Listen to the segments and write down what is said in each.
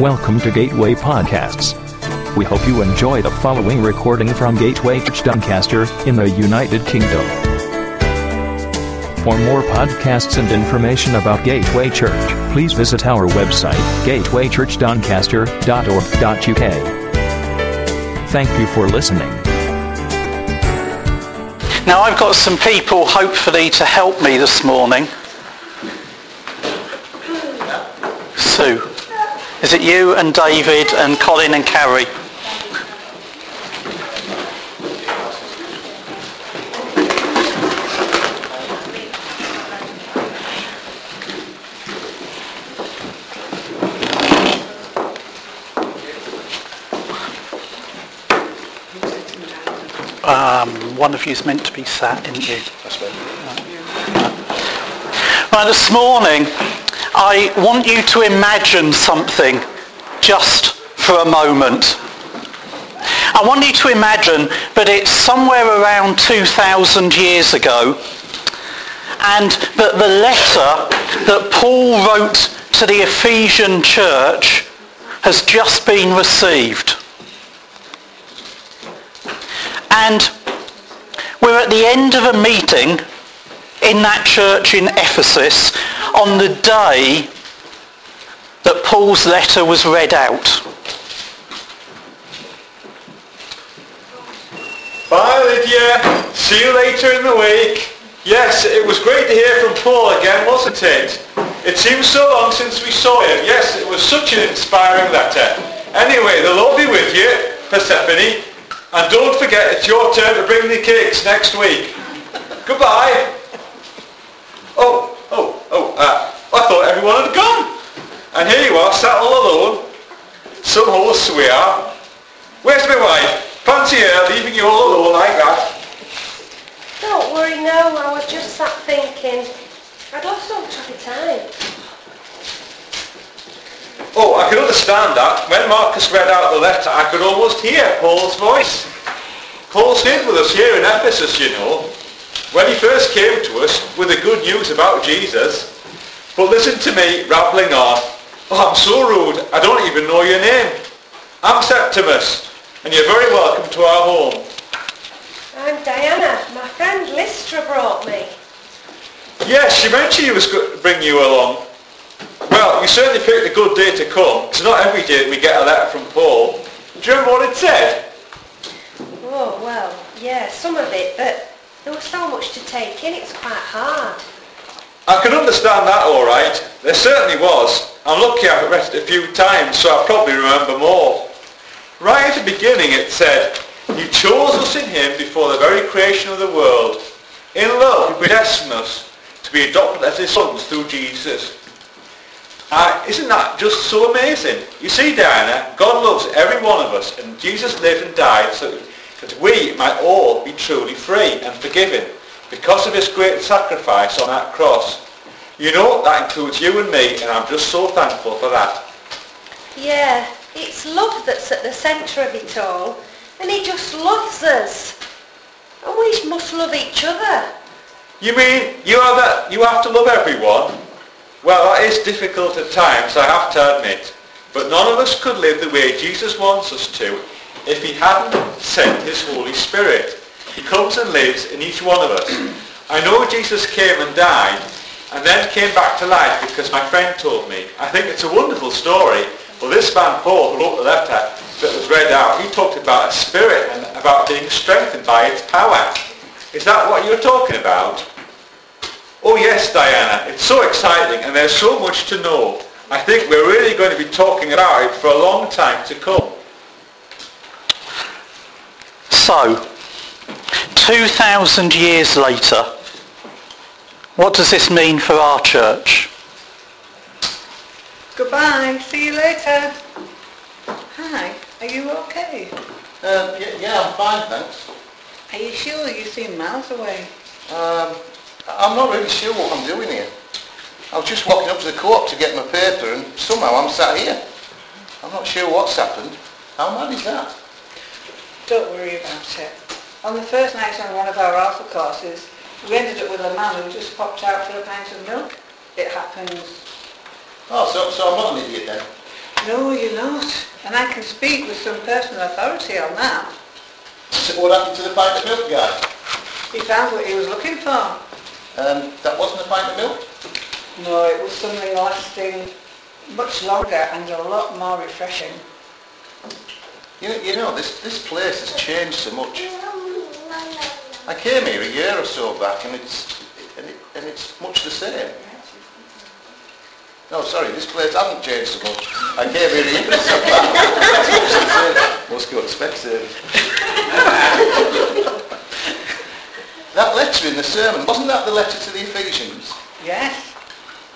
Welcome to Gateway Podcasts. We hope you enjoy the following recording from Gateway Church Doncaster in the United Kingdom. For more podcasts and information about Gateway Church, please visit our website, gatewaychurchdoncaster.org.uk. Thank you for listening. Now I've got some people hopefully to help me this morning. Is it you and David and Colin and Carrie? Um, one of you's meant to be sat, isn't you? Right, this morning, I want you to imagine something just for a moment. I want you to imagine that it's somewhere around 2,000 years ago and that the letter that Paul wrote to the Ephesian church has just been received. And we're at the end of a meeting in that church in Ephesus on the day that Paul's letter was read out. Bye Lydia, see you later in the week. Yes, it was great to hear from Paul again, wasn't it? It seems so long since we saw him. Yes, it was such an inspiring letter. Anyway, the Lord be with you, Persephone, and don't forget it's your turn to bring the cakes next week. Goodbye. Oh, oh, oh, uh, I thought everyone had gone. And here you are, sat all alone. Some hosts we are. Where's my wife? Fancy her leaving you all alone like that. Don't worry, no. I was just sat thinking. I'd lost all track of time. Oh, I can understand that. When Marcus read out the letter, I could almost hear Paul's voice. Paul stayed with us here in Ephesus, you know, when he first came to us with the good news about Jesus. But listen to me rambling on. Oh, I'm so rude. I don't even know your name. I'm Septimus, and you're very welcome to our home. I'm Diana. My friend Lystra brought me. Yes, she mentioned he was going to bring you along. Well, you certainly picked a good day to come. It's not every day we get a letter from Paul. Do you remember what it said? Oh, well, yeah, some of it, but there was so much to take in, it's quite hard. I can understand that all right. There certainly was. I'm lucky I've read it a few times, so I probably remember more. Right at the beginning it said, He chose us in him before the very creation of the world. In love, he predestined us to be adopted as his sons through Jesus. Uh, isn't that just so amazing? You see, Diana, God loves every one of us, and Jesus lived and died so that we might all be truly free and forgiven because of his great sacrifice on that cross. You know, that includes you and me, and I'm just so thankful for that. Yeah, it's love that's at the centre of it all, and he just loves us. And we must love each other. You mean you have, that, you have to love everyone? Well, that is difficult at times, I have to admit. But none of us could live the way Jesus wants us to if he hadn't sent his Holy Spirit. He comes and lives in each one of us. I know Jesus came and died and then came back to life because my friend told me. I think it's a wonderful story. Well, this man, Paul, who wrote the letter that was read out, he talked about a spirit and about being strengthened by its power. Is that what you're talking about? Oh yes, Diana, it's so exciting and there's so much to know. I think we're really going to be talking about it for a long time to come. So, 2,000 years later, what does this mean for our church? Goodbye. See you later. Hi. Are you okay? Um, yeah, yeah, I'm fine, thanks. Are you sure you seem miles away? Um, I'm not really sure what I'm doing here. I was just walking up to the co-op to get my paper and somehow I'm sat here. I'm not sure what's happened. How mad is that? Don't worry about it. On the first night on one of our alpha courses, we ended up with a man who just popped out for a pint of milk. It happens. Oh, so, so I'm not an idiot then? No, you're not. And I can speak with some personal authority on that. So what happened to the pint of milk guy? He found what he was looking for. Um, that wasn't a pint of milk? No, it was something lasting much longer and a lot more refreshing. You know, you know this, this place has changed so much. I came here a year or so back and it's, and, it, and it's much the same. No, sorry, this place hasn't changed so much. I came here a year or so back. It's much the same. Must go to Specsavers. that letter in the sermon, wasn't that the letter to the Ephesians? Yes.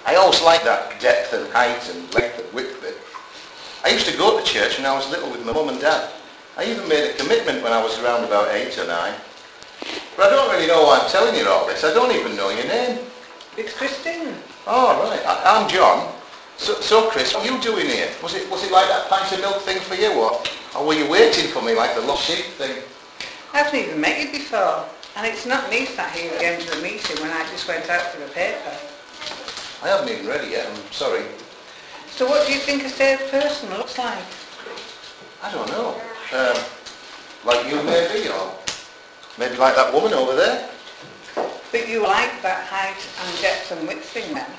I always like that depth and height and length and width. I used to go to church when I was little with my mum and dad. I even made a commitment when I was around about eight or nine. But I don't really know why I'm telling you all this. I don't even know your name. It's Christine. Oh, right. I, I'm John. So, so, Chris, what are you doing here? Was it, was it like that pint of milk thing for you, or, or were you waiting for me like the lost sheep thing? I haven't even met you before. And it's not me sat here again to the meeting when I just went out for the paper. I haven't even read it yet, I'm sorry. So what do you think a saved person looks like? I don't know. Um, like you maybe, or maybe like that woman over there? But you like that height and depth and width thing then?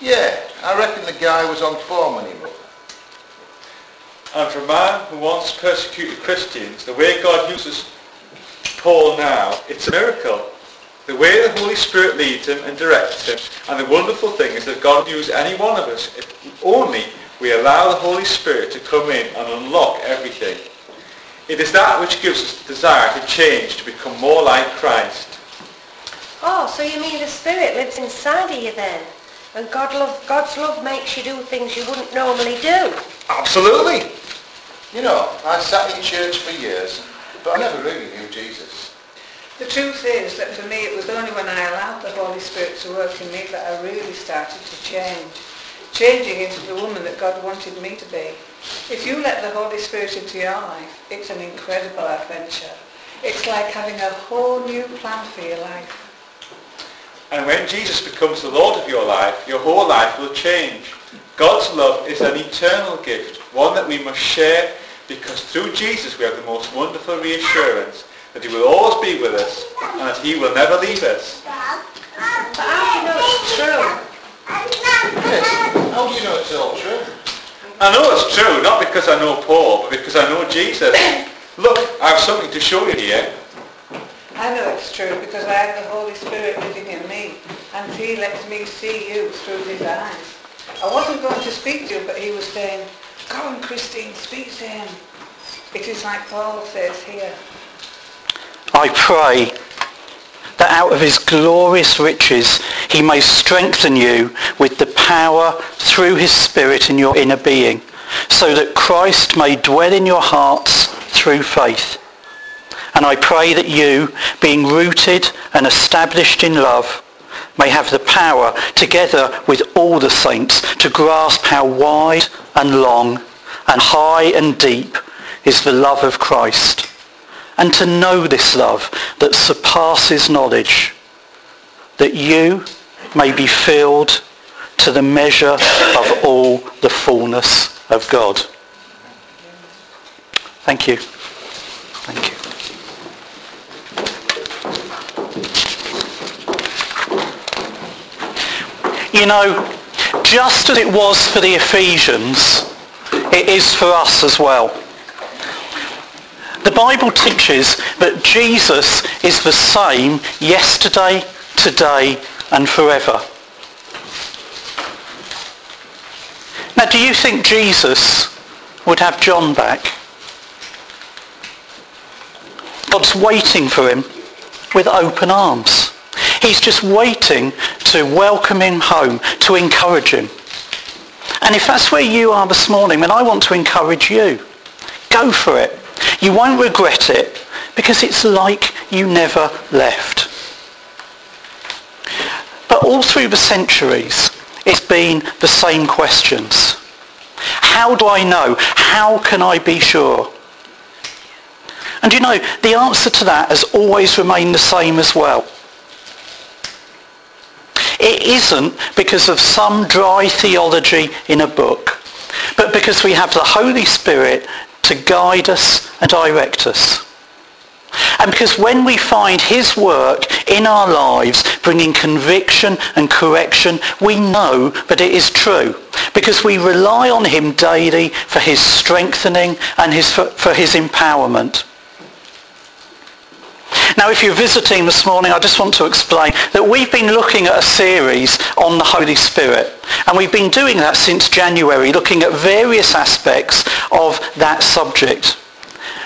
Yeah, I reckon the guy was on form when he wrote. And for a man who once persecuted Christians, the way God uses Paul now, it's a miracle. The way the Holy Spirit leads him and directs him. And the wonderful thing is that God can use any one of us if only we allow the Holy Spirit to come in and unlock everything. It is that which gives us the desire to change, to become more like Christ. Oh, so you mean the Spirit lives inside of you then? And God love, God's love makes you do things you wouldn't normally do? Absolutely. You know, I sat in church for years, but I never really knew Jesus. The truth is that for me it was only when I allowed the Holy Spirit to work in me that I really started to change. Changing into the woman that God wanted me to be. If you let the Holy Spirit into your life, it's an incredible adventure. It's like having a whole new plan for your life. And when Jesus becomes the Lord of your life, your whole life will change. God's love is an eternal gift, one that we must share because through Jesus we have the most wonderful reassurance that he will always be with us and that he will never leave us. But how do you know it's true? Yes, how do you know it's all true? I know it's true, not because I know Paul, but because I know Jesus. Look, I have something to show you here. I know it's true because I have the Holy Spirit living in me and he lets me see you through his eyes. I wasn't going to speak to you, but he was saying, go on Christine, speak to him. It is like Paul says here. I pray that out of his glorious riches he may strengthen you with the power through his Spirit in your inner being, so that Christ may dwell in your hearts through faith. And I pray that you, being rooted and established in love, may have the power, together with all the saints, to grasp how wide and long and high and deep is the love of Christ, and to know this love that surpasses knowledge, that you may be filled to the measure of all the fullness of God. Thank you. Thank you. You know, just as it was for the Ephesians, it is for us as well. The Bible teaches that Jesus is the same yesterday, today and forever. Now do you think Jesus would have John back? God's waiting for him with open arms. He's just waiting to welcome him home, to encourage him. And if that's where you are this morning, then I want to encourage you. Go for it. You won't regret it because it's like you never left. But all through the centuries, it's been the same questions. How do I know? How can I be sure? And you know, the answer to that has always remained the same as well. It isn't because of some dry theology in a book, but because we have the Holy Spirit to guide us and direct us. And because when we find his work in our lives bringing conviction and correction, we know that it is true. Because we rely on him daily for his strengthening and his, for, for his empowerment. Now, if you're visiting this morning, I just want to explain that we've been looking at a series on the Holy Spirit. And we've been doing that since January, looking at various aspects of that subject.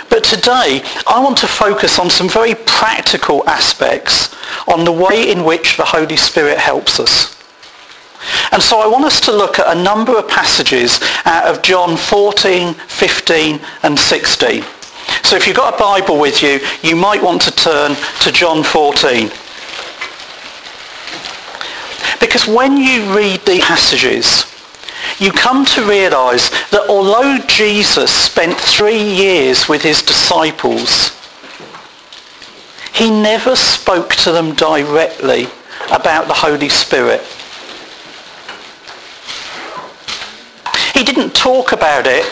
But today, I want to focus on some very practical aspects on the way in which the Holy Spirit helps us. And so I want us to look at a number of passages out of John 14, 15 and 16. So if you've got a Bible with you, you might want to turn to John 14. Because when you read the passages, you come to realize that although Jesus spent three years with his disciples, he never spoke to them directly about the Holy Spirit. He didn't talk about it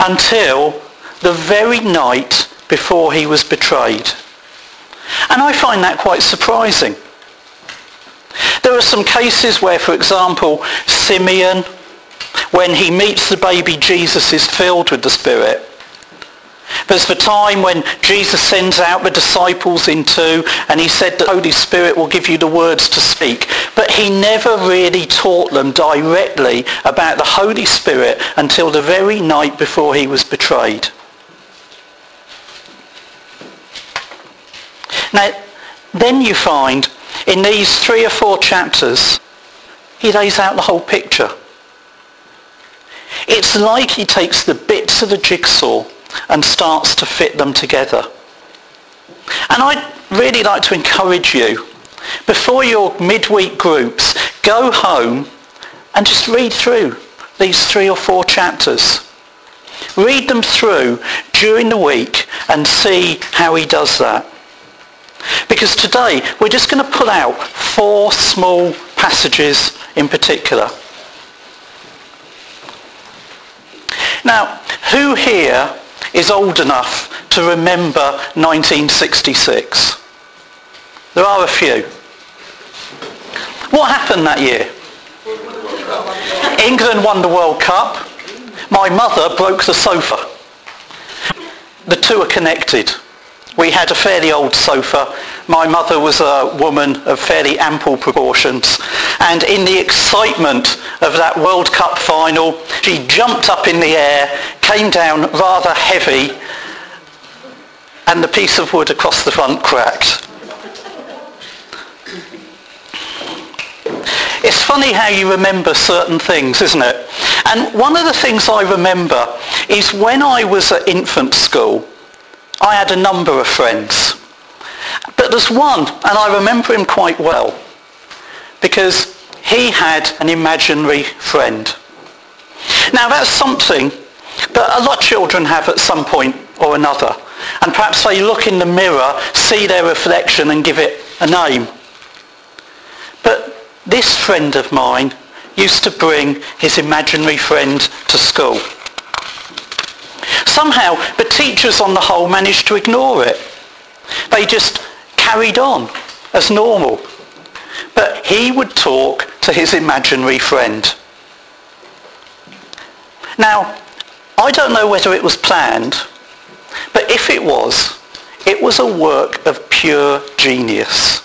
until the very night before he was betrayed. And I find that quite surprising. There are some cases where, for example, Simeon when he meets the baby Jesus is filled with the Spirit. There's the time when Jesus sends out the disciples in two and he said the Holy Spirit will give you the words to speak. But he never really taught them directly about the Holy Spirit until the very night before he was betrayed. Now, then you find in these three or four chapters, he lays out the whole picture. It's like he takes the bits of the jigsaw and starts to fit them together. And I'd really like to encourage you, before your midweek groups, go home and just read through these three or four chapters. Read them through during the week and see how he does that. Because today we're just going to pull out four small passages in particular. Now, who here is old enough to remember 1966? There are a few. What happened that year? England won the World Cup. My mother broke the sofa. The two are connected. We had a fairly old sofa. My mother was a woman of fairly ample proportions. And in the excitement of that World Cup final, she jumped up in the air, came down rather heavy, and the piece of wood across the front cracked. It's funny how you remember certain things, isn't it? And one of the things I remember is when I was at infant school, I had a number of friends. But there's one, and I remember him quite well, because he had an imaginary friend. Now that's something that a lot of children have at some point or another. And perhaps they look in the mirror, see their reflection and give it a name. But this friend of mine used to bring his imaginary friend to school. Somehow the teachers on the whole managed to ignore it. They just carried on as normal. But he would talk to his imaginary friend. Now, I don't know whether it was planned, but if it was, it was a work of pure genius.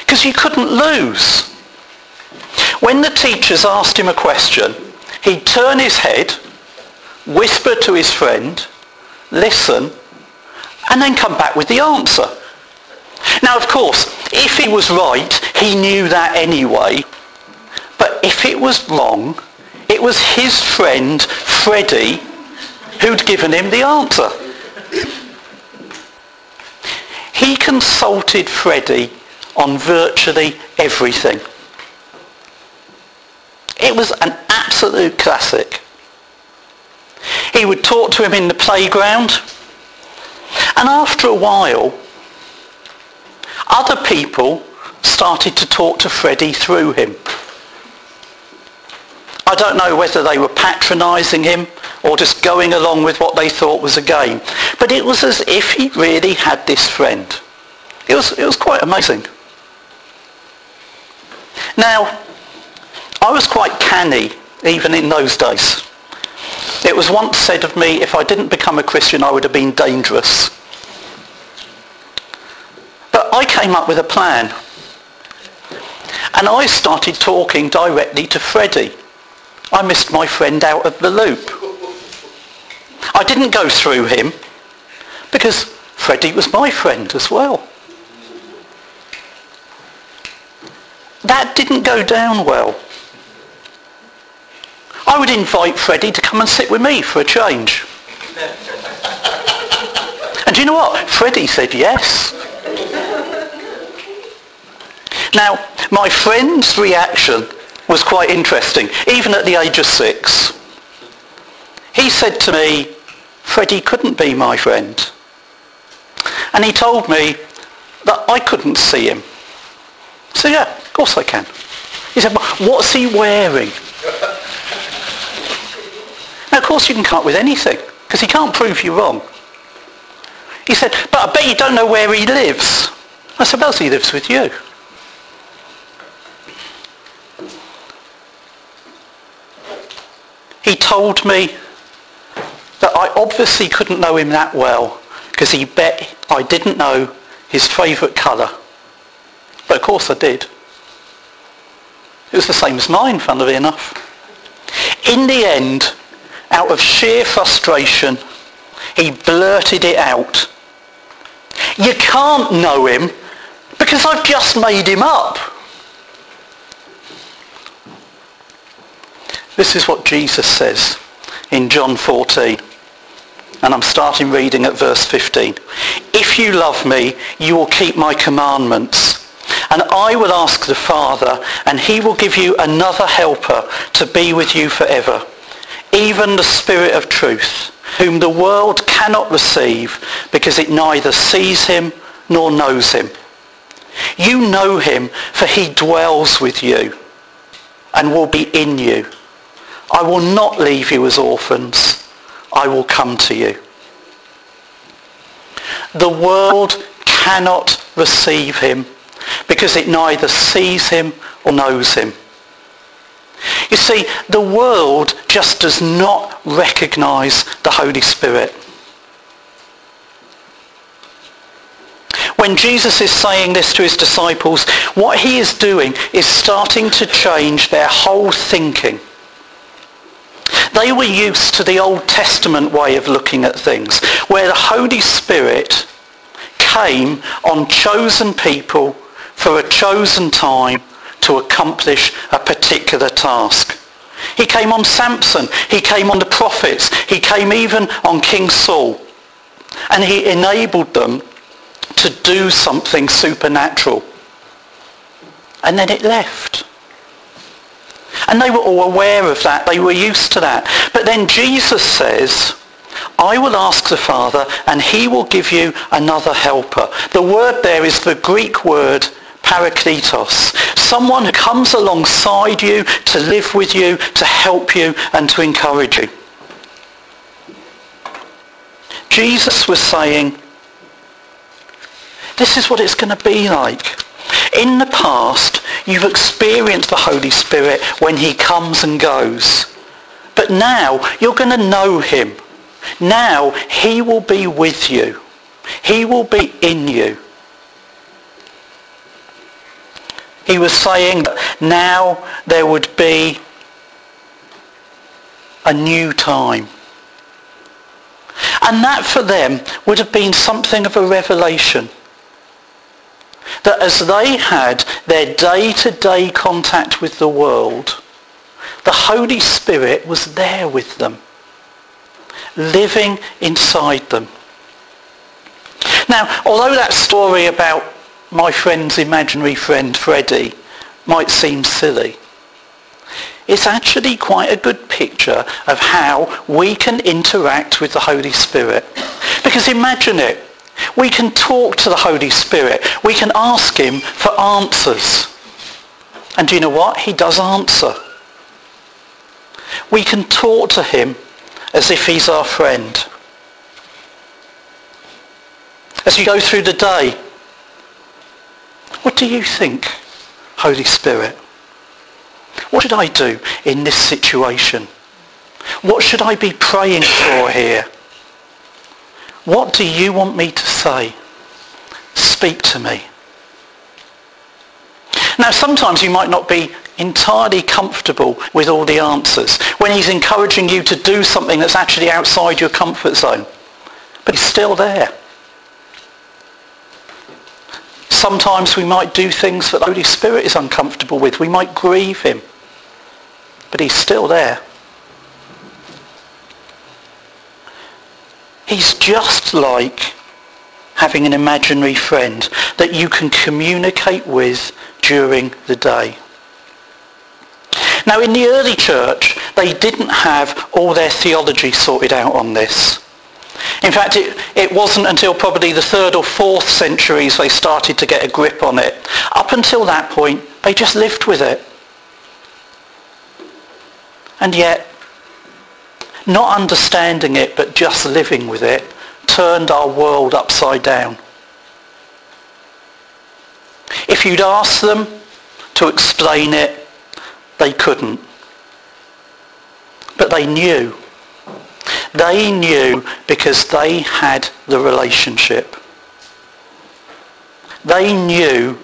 Because you couldn't lose. When the teachers asked him a question, he'd turn his head whisper to his friend, listen, and then come back with the answer. Now, of course, if he was right, he knew that anyway. But if it was wrong, it was his friend, Freddie, who'd given him the answer. He consulted Freddie on virtually everything. It was an absolute classic. He would talk to him in the playground. And after a while, other people started to talk to Freddie through him. I don't know whether they were patronising him or just going along with what they thought was a game. But it was as if he really had this friend. It was, it was quite amazing. Now, I was quite canny even in those days. It was once said of me, if I didn't become a Christian, I would have been dangerous. I came up with a plan. And I started talking directly to Freddie. I missed my friend out of the loop. I didn't go through him because Freddie was my friend as well. That didn't go down well. I would invite Freddie to come and sit with me for a change. And do you know what? Freddie said yes. Now, my friend's reaction was quite interesting, even at the age of six. He said to me, Freddie couldn't be my friend. And he told me that I couldn't see him. So yeah, of course I can. He said, what's he wearing? now of course you can come up with anything, because he can't prove you wrong. He said, but I bet you don't know where he lives. I suppose he lives with you. He told me that I obviously couldn't know him that well because he bet I didn't know his favourite colour. But of course I did. It was the same as mine, funnily enough. In the end, out of sheer frustration, he blurted it out. You can't know him because I've just made him up. This is what Jesus says in John 14. And I'm starting reading at verse 15. If you love me, you will keep my commandments. And I will ask the Father, and he will give you another helper to be with you forever, even the Spirit of truth, whom the world cannot receive because it neither sees him nor knows him. You know him, for he dwells with you and will be in you. I will not leave you as orphans. I will come to you. The world cannot receive him because it neither sees him or knows him. You see, the world just does not recognize the Holy Spirit. When Jesus is saying this to his disciples, what he is doing is starting to change their whole thinking. They were used to the Old Testament way of looking at things, where the Holy Spirit came on chosen people for a chosen time to accomplish a particular task. He came on Samson. He came on the prophets. He came even on King Saul. And he enabled them to do something supernatural. And then it left. And they were all aware of that. They were used to that. But then Jesus says, I will ask the Father and he will give you another helper. The word there is the Greek word parakletos. Someone who comes alongside you to live with you, to help you and to encourage you. Jesus was saying, this is what it's going to be like. In the past, you've experienced the Holy Spirit when he comes and goes. But now, you're going to know him. Now, he will be with you. He will be in you. He was saying that now there would be a new time. And that for them would have been something of a revelation that as they had their day-to-day contact with the world, the Holy Spirit was there with them, living inside them. Now, although that story about my friend's imaginary friend Freddie might seem silly, it's actually quite a good picture of how we can interact with the Holy Spirit. Because imagine it, we can talk to the Holy Spirit. We can ask him for answers. And do you know what? He does answer. we can talk to him as if he's our friend. As you go through the day, what do you think, Holy Spirit? What should I do in this situation? What should I be praying for here? What do you want me to say? Speak to me. Now sometimes you might not be entirely comfortable with all the answers when he's encouraging you to do something that's actually outside your comfort zone. But he's still there. Sometimes we might do things that the Holy Spirit is uncomfortable with. We might grieve him. But he's still there. He's just like having an imaginary friend that you can communicate with during the day. Now in the early church, they didn't have all their theology sorted out on this. In fact, it, it wasn't until probably the third or fourth centuries they started to get a grip on it. Up until that point, they just lived with it. And yet, not understanding it but just living with it turned our world upside down. If you'd asked them to explain it, they couldn't. But they knew. They knew because they had the relationship. They knew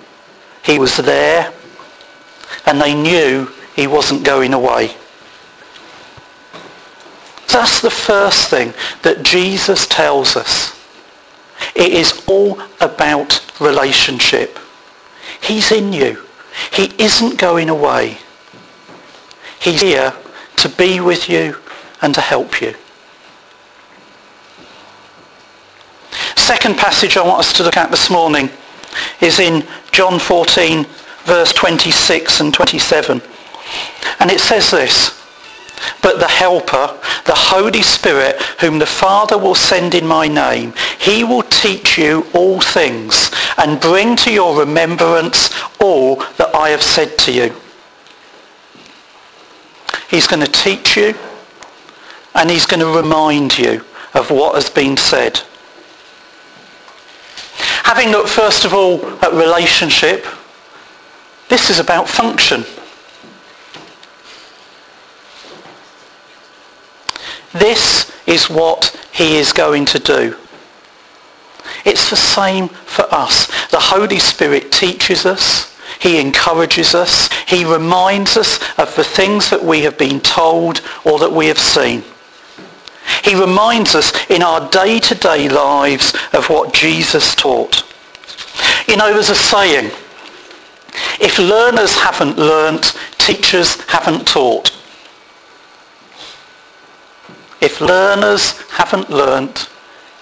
he was there and they knew he wasn't going away. That's the first thing that Jesus tells us. It is all about relationship. He's in you. He isn't going away. He's here to be with you and to help you. Second passage I want us to look at this morning is in John 14 verse 26 and 27. And it says this, but the Helper, the Holy Spirit, whom the Father will send in my name, he will teach you all things and bring to your remembrance all that I have said to you. He's going to teach you and he's going to remind you of what has been said. Having looked first of all at relationship, this is about function. This is what he is going to do. It's the same for us. The Holy Spirit teaches us. He encourages us. He reminds us of the things that we have been told or that we have seen. He reminds us in our day-to-day lives of what Jesus taught. You know, there's a saying, if learners haven't learnt, teachers haven't taught. If learners haven't learnt,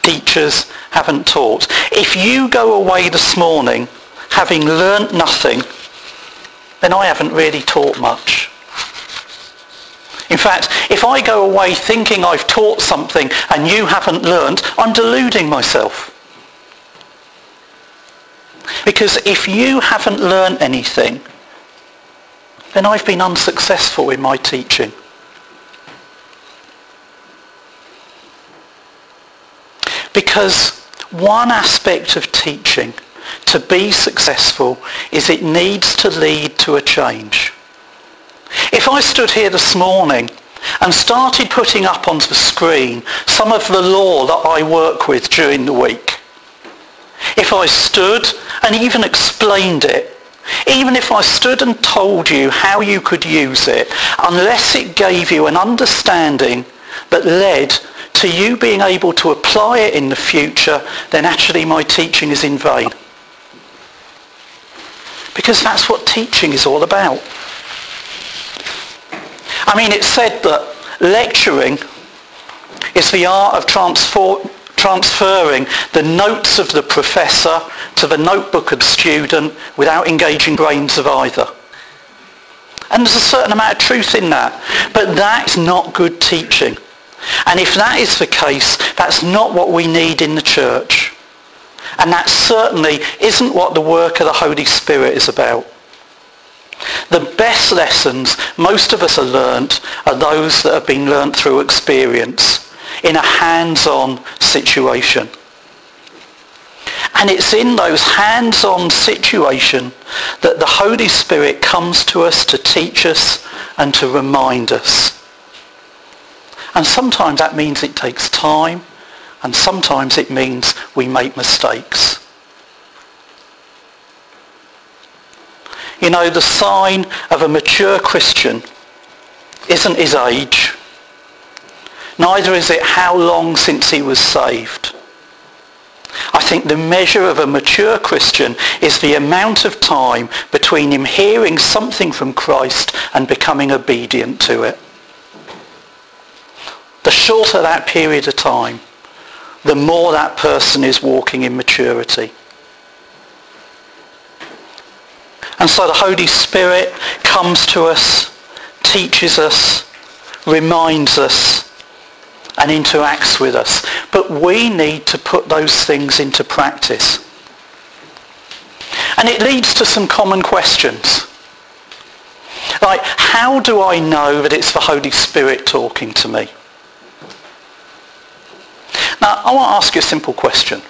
teachers haven't taught. If you go away this morning having learnt nothing, then I haven't really taught much. In fact, if I go away thinking I've taught something and you haven't learnt, I'm deluding myself. Because if you haven't learnt anything, then I've been unsuccessful in my teaching. Because one aspect of teaching to be successful is it needs to lead to a change. If I stood here this morning and started putting up onto the screen some of the law that I work with during the week, if I stood and even explained it, even if I stood and told you how you could use it, unless it gave you an understanding that led to you being able to apply it in the future, then actually my teaching is in vain. Because that's what teaching is all about. I mean, it's said that lecturing is the art of transfer, transferring the notes of the professor to the notebook of the student without engaging brains of either. And there's a certain amount of truth in that. But that's not good teaching. And if that is the case, that's not what we need in the church. And that certainly isn't what the work of the Holy Spirit is about. The best lessons most of us have learnt are those that have been learnt through experience in a hands-on situation. And it's in those hands-on situation that the Holy Spirit comes to us to teach us and to remind us. And sometimes that means it takes time and sometimes it means we make mistakes. You know, the sign of a mature Christian isn't his age. Neither is it how long since he was saved. I think the measure of a mature Christian is the amount of time between him hearing something from Christ and becoming obedient to it. The shorter that period of time, the more that person is walking in maturity. And so the Holy Spirit comes to us, teaches us, reminds us, and interacts with us. But we need to put those things into practice. And it leads to some common questions. Like, how do I know that it's the Holy Spirit talking to me? Now, I want to ask you a simple question.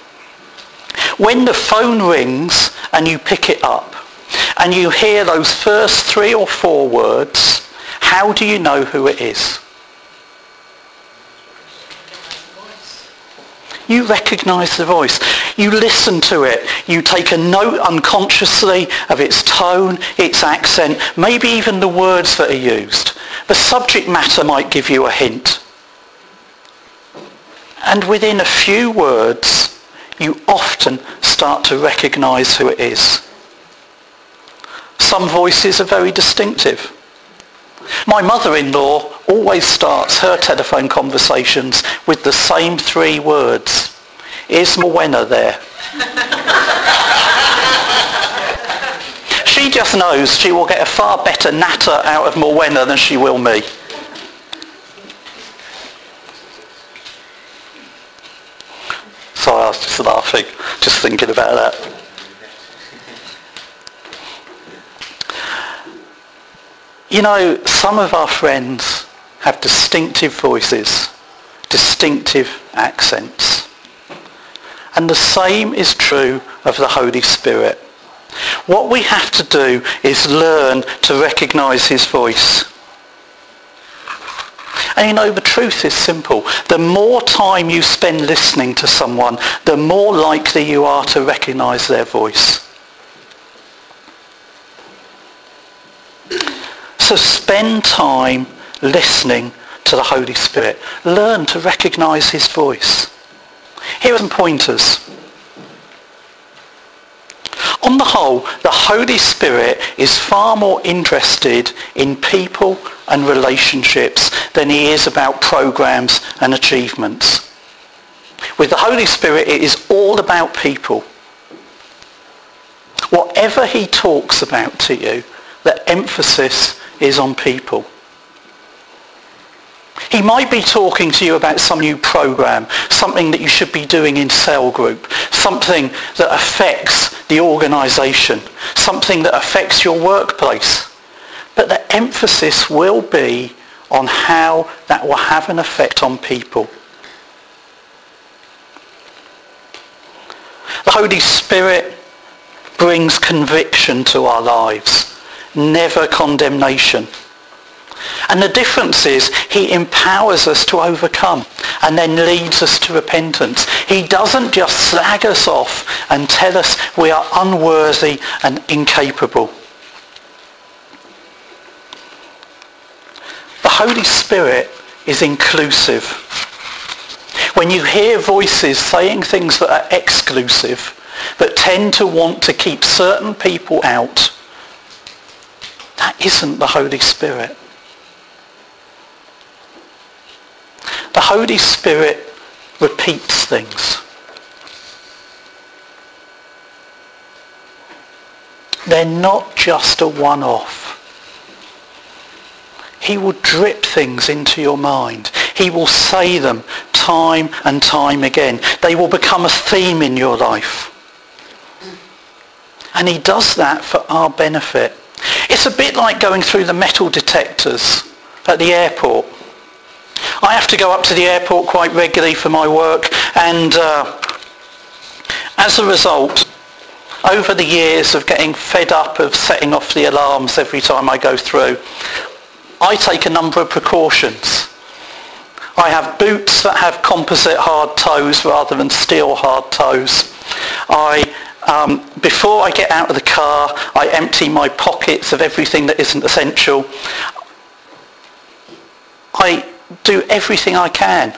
When the phone rings and you pick it up and you hear those first three or four words, how do you know who it is? You recognize the voice. You listen to it. You take a note unconsciously of its tone, its accent, maybe even the words that are used. The subject matter might give you a hint. And within a few words, you often start to recognize who it is. Some voices are very distinctive. My mother-in-law always starts her telephone conversations with the same three words. Is Morwenna there? she just knows she will get a far better natter out of Morwenna than she will me. Just laughing, just thinking about that. You know, some of our friends have distinctive voices, distinctive accents. And the same is true of the Holy Spirit. What we have to do is learn to recognize his voice. And you know, the truth is simple. The more time you spend listening to someone, the more likely you are to recognize their voice. So spend time listening to the Holy Spirit. Learn to recognize his voice. Here are some pointers. On the whole, the Holy Spirit is far more interested in people and relationships than he is about programs and achievements. With the Holy Spirit, it is all about people. Whatever he talks about to you, the emphasis is on people. He might be talking to you about some new program, something that you should be doing in cell group, something that affects the organization, something that affects your workplace. But the emphasis will be on how that will have an effect on people. The Holy Spirit brings conviction to our lives never condemnation. And the difference is he empowers us to overcome and then leads us to repentance. He doesn't just slag us off and tell us we are unworthy and incapable. The Holy Spirit is inclusive. When you hear voices saying things that are exclusive, that tend to want to keep certain people out, that isn't the Holy Spirit. The Holy Spirit repeats things. They're not just a one-off. He will drip things into your mind. He will say them time and time again. They will become a theme in your life. And he does that for our benefit. It's a bit like going through the metal detectors at the airport. I have to go up to the airport quite regularly for my work and uh, as a result, over the years of getting fed up of setting off the alarms every time I go through, I take a number of precautions. I have boots that have composite hard toes rather than steel hard toes. I, um, before I get out of the car, I empty my pockets of everything that isn't essential. I do everything I can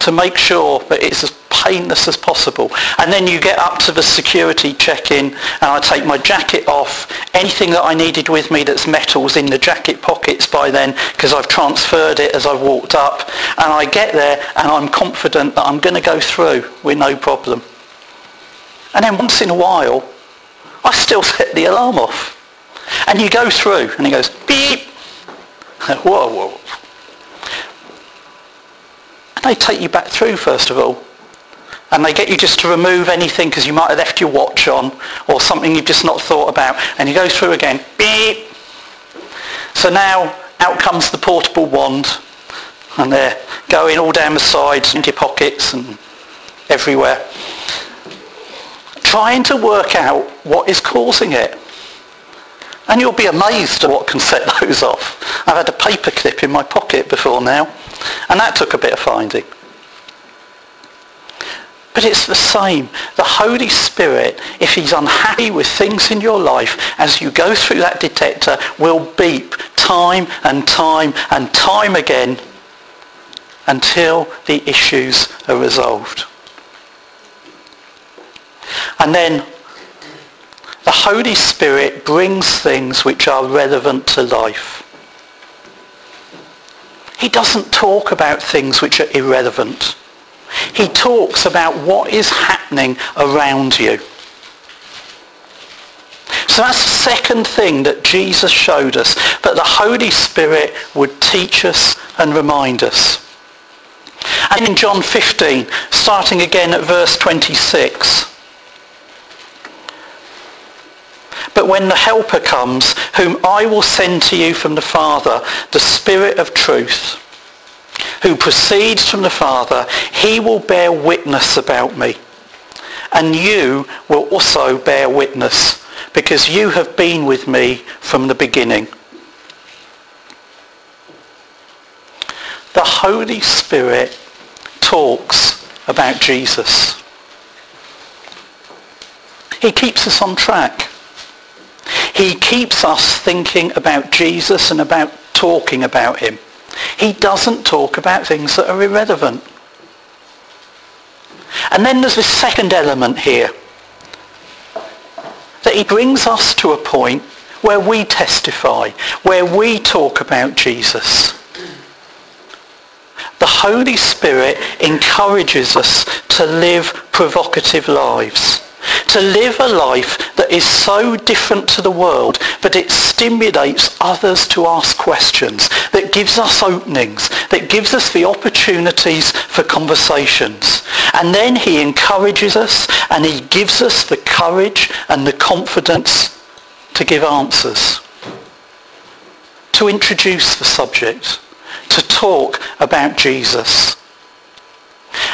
to make sure that it's as painless as possible. And then you get up to the security check-in and I take my jacket off. Anything that I needed with me that's metals in the jacket pockets by then because I've transferred it as I walked up. And I get there and I'm confident that I'm going to go through with no problem. And then once in a while, I still set the alarm off. And you go through and it goes beep. Whoa, whoa. And they take you back through first of all? And they get you just to remove anything because you might have left your watch on or something you've just not thought about. And you go through again. Beep. So now out comes the portable wand. And they're going all down the sides into your pockets and everywhere. Trying to work out what is causing it. And you'll be amazed at what can set those off. I've had a paper clip in my pocket before now and that took a bit of finding but it's the same. The Holy Spirit, if he's unhappy with things in your life, as you go through that detector, will beep time and time and time again until the issues are resolved. And then the Holy Spirit brings things which are relevant to life. He doesn't talk about things which are irrelevant. He talks about what is happening around you. So that's the second thing that Jesus showed us, that the Holy Spirit would teach us and remind us. And in John 15, starting again at verse 26, But when the Helper comes, whom I will send to you from the Father, the Spirit of truth, who proceeds from the Father, he will bear witness about me. And you will also bear witness, because you have been with me from the beginning. The Holy Spirit talks about Jesus. He keeps us on track. He keeps us thinking about Jesus and about talking about him. He doesn't talk about things that are irrelevant. And then there's this second element here. That he brings us to a point where we testify, where we talk about Jesus. The Holy Spirit encourages us to live provocative lives to live a life that is so different to the world that it stimulates others to ask questions, that gives us openings, that gives us the opportunities for conversations. And then he encourages us and he gives us the courage and the confidence to give answers, to introduce the subject, to talk about Jesus.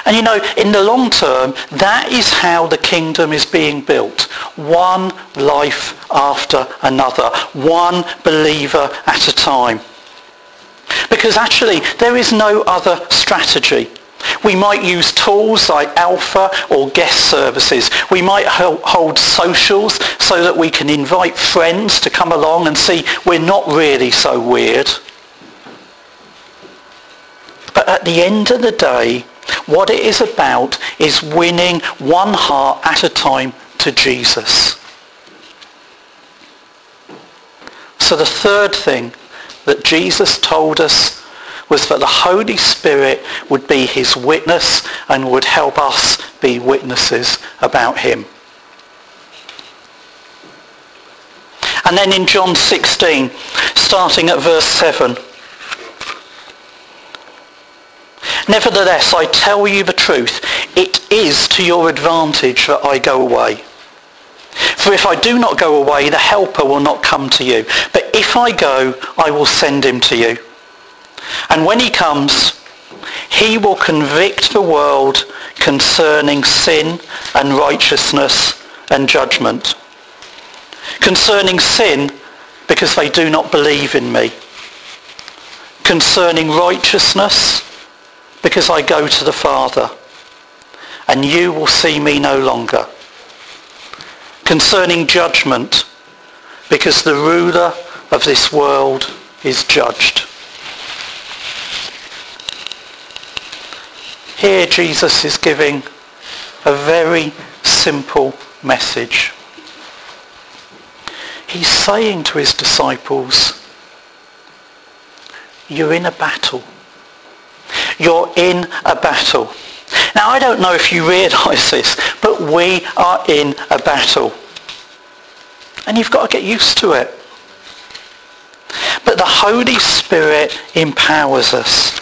And you know, in the long term, that is how the kingdom is being built. One life after another. One believer at a time. Because actually, there is no other strategy. We might use tools like Alpha or guest services. We might hold socials so that we can invite friends to come along and see we're not really so weird. But at the end of the day, what it is about is winning one heart at a time to Jesus. So the third thing that Jesus told us was that the Holy Spirit would be his witness and would help us be witnesses about him. And then in John 16, starting at verse 7, Nevertheless, I tell you the truth. It is to your advantage that I go away. For if I do not go away, the helper will not come to you. But if I go, I will send him to you. And when he comes, he will convict the world concerning sin and righteousness and judgment. Concerning sin, because they do not believe in me. Concerning righteousness, because I go to the Father, and you will see me no longer. Concerning judgment, because the ruler of this world is judged. Here Jesus is giving a very simple message. He's saying to his disciples, you're in a battle. You're in a battle. Now I don't know if you realise this, but we are in a battle. And you've got to get used to it. But the Holy Spirit empowers us.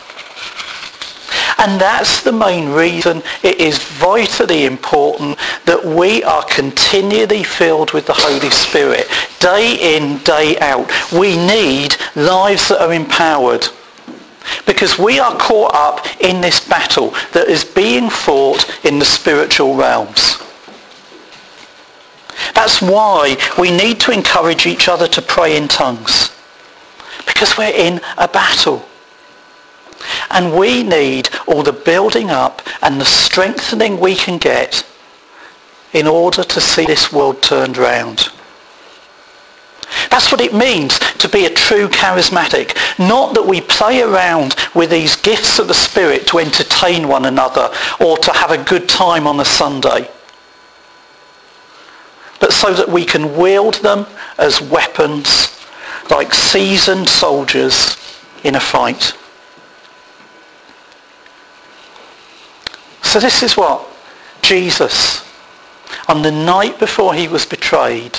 And that's the main reason it is vitally important that we are continually filled with the Holy Spirit, day in, day out. We need lives that are empowered. Because we are caught up in this battle that is being fought in the spiritual realms. That's why we need to encourage each other to pray in tongues. Because we're in a battle. And we need all the building up and the strengthening we can get in order to see this world turned round. That's what it means to be a true charismatic. Not that we play around with these gifts of the Spirit to entertain one another or to have a good time on a Sunday. But so that we can wield them as weapons like seasoned soldiers in a fight. So this is what Jesus, on the night before he was betrayed,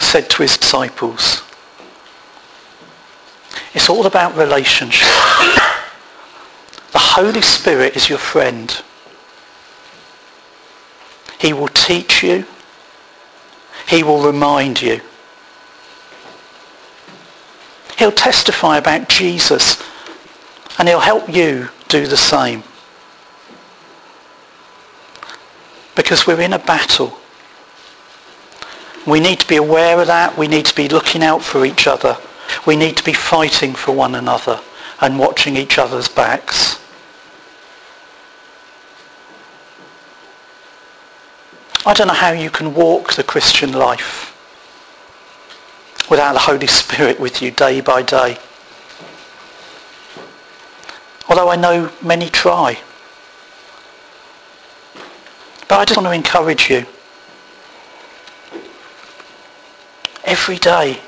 said to his disciples. It's all about relationship. The Holy Spirit is your friend. He will teach you. He will remind you. He'll testify about Jesus and he'll help you do the same. because we're in a battle. We need to be aware of that. We need to be looking out for each other. We need to be fighting for one another and watching each other's backs. I don't know how you can walk the Christian life without the Holy Spirit with you day by day. Although I know many try. But I just want to encourage you. Every day,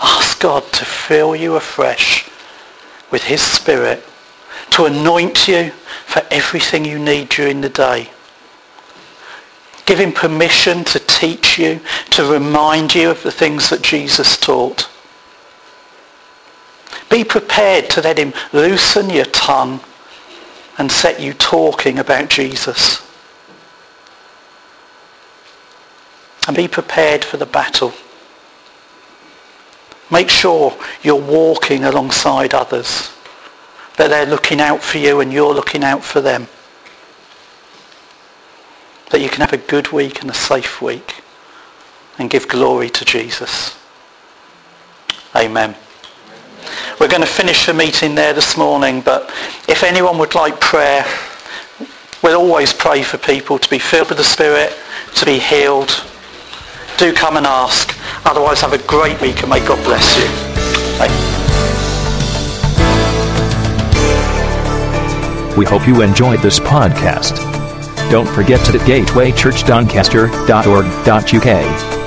ask God to fill you afresh with his Spirit, to anoint you for everything you need during the day. Give him permission to teach you, to remind you of the things that Jesus taught. Be prepared to let him loosen your tongue and set you talking about Jesus. and be prepared for the battle. Make sure you're walking alongside others, that they're looking out for you and you're looking out for them. That you can have a good week and a safe week and give glory to Jesus. Amen. We're going to finish the meeting there this morning, but if anyone would like prayer, we'll always pray for people to be filled with the Spirit, to be healed, do come and ask. Otherwise, have a great week and may God bless you. We hope you enjoyed this podcast. Don't forget to gatewaychurchdoncaster.org.uk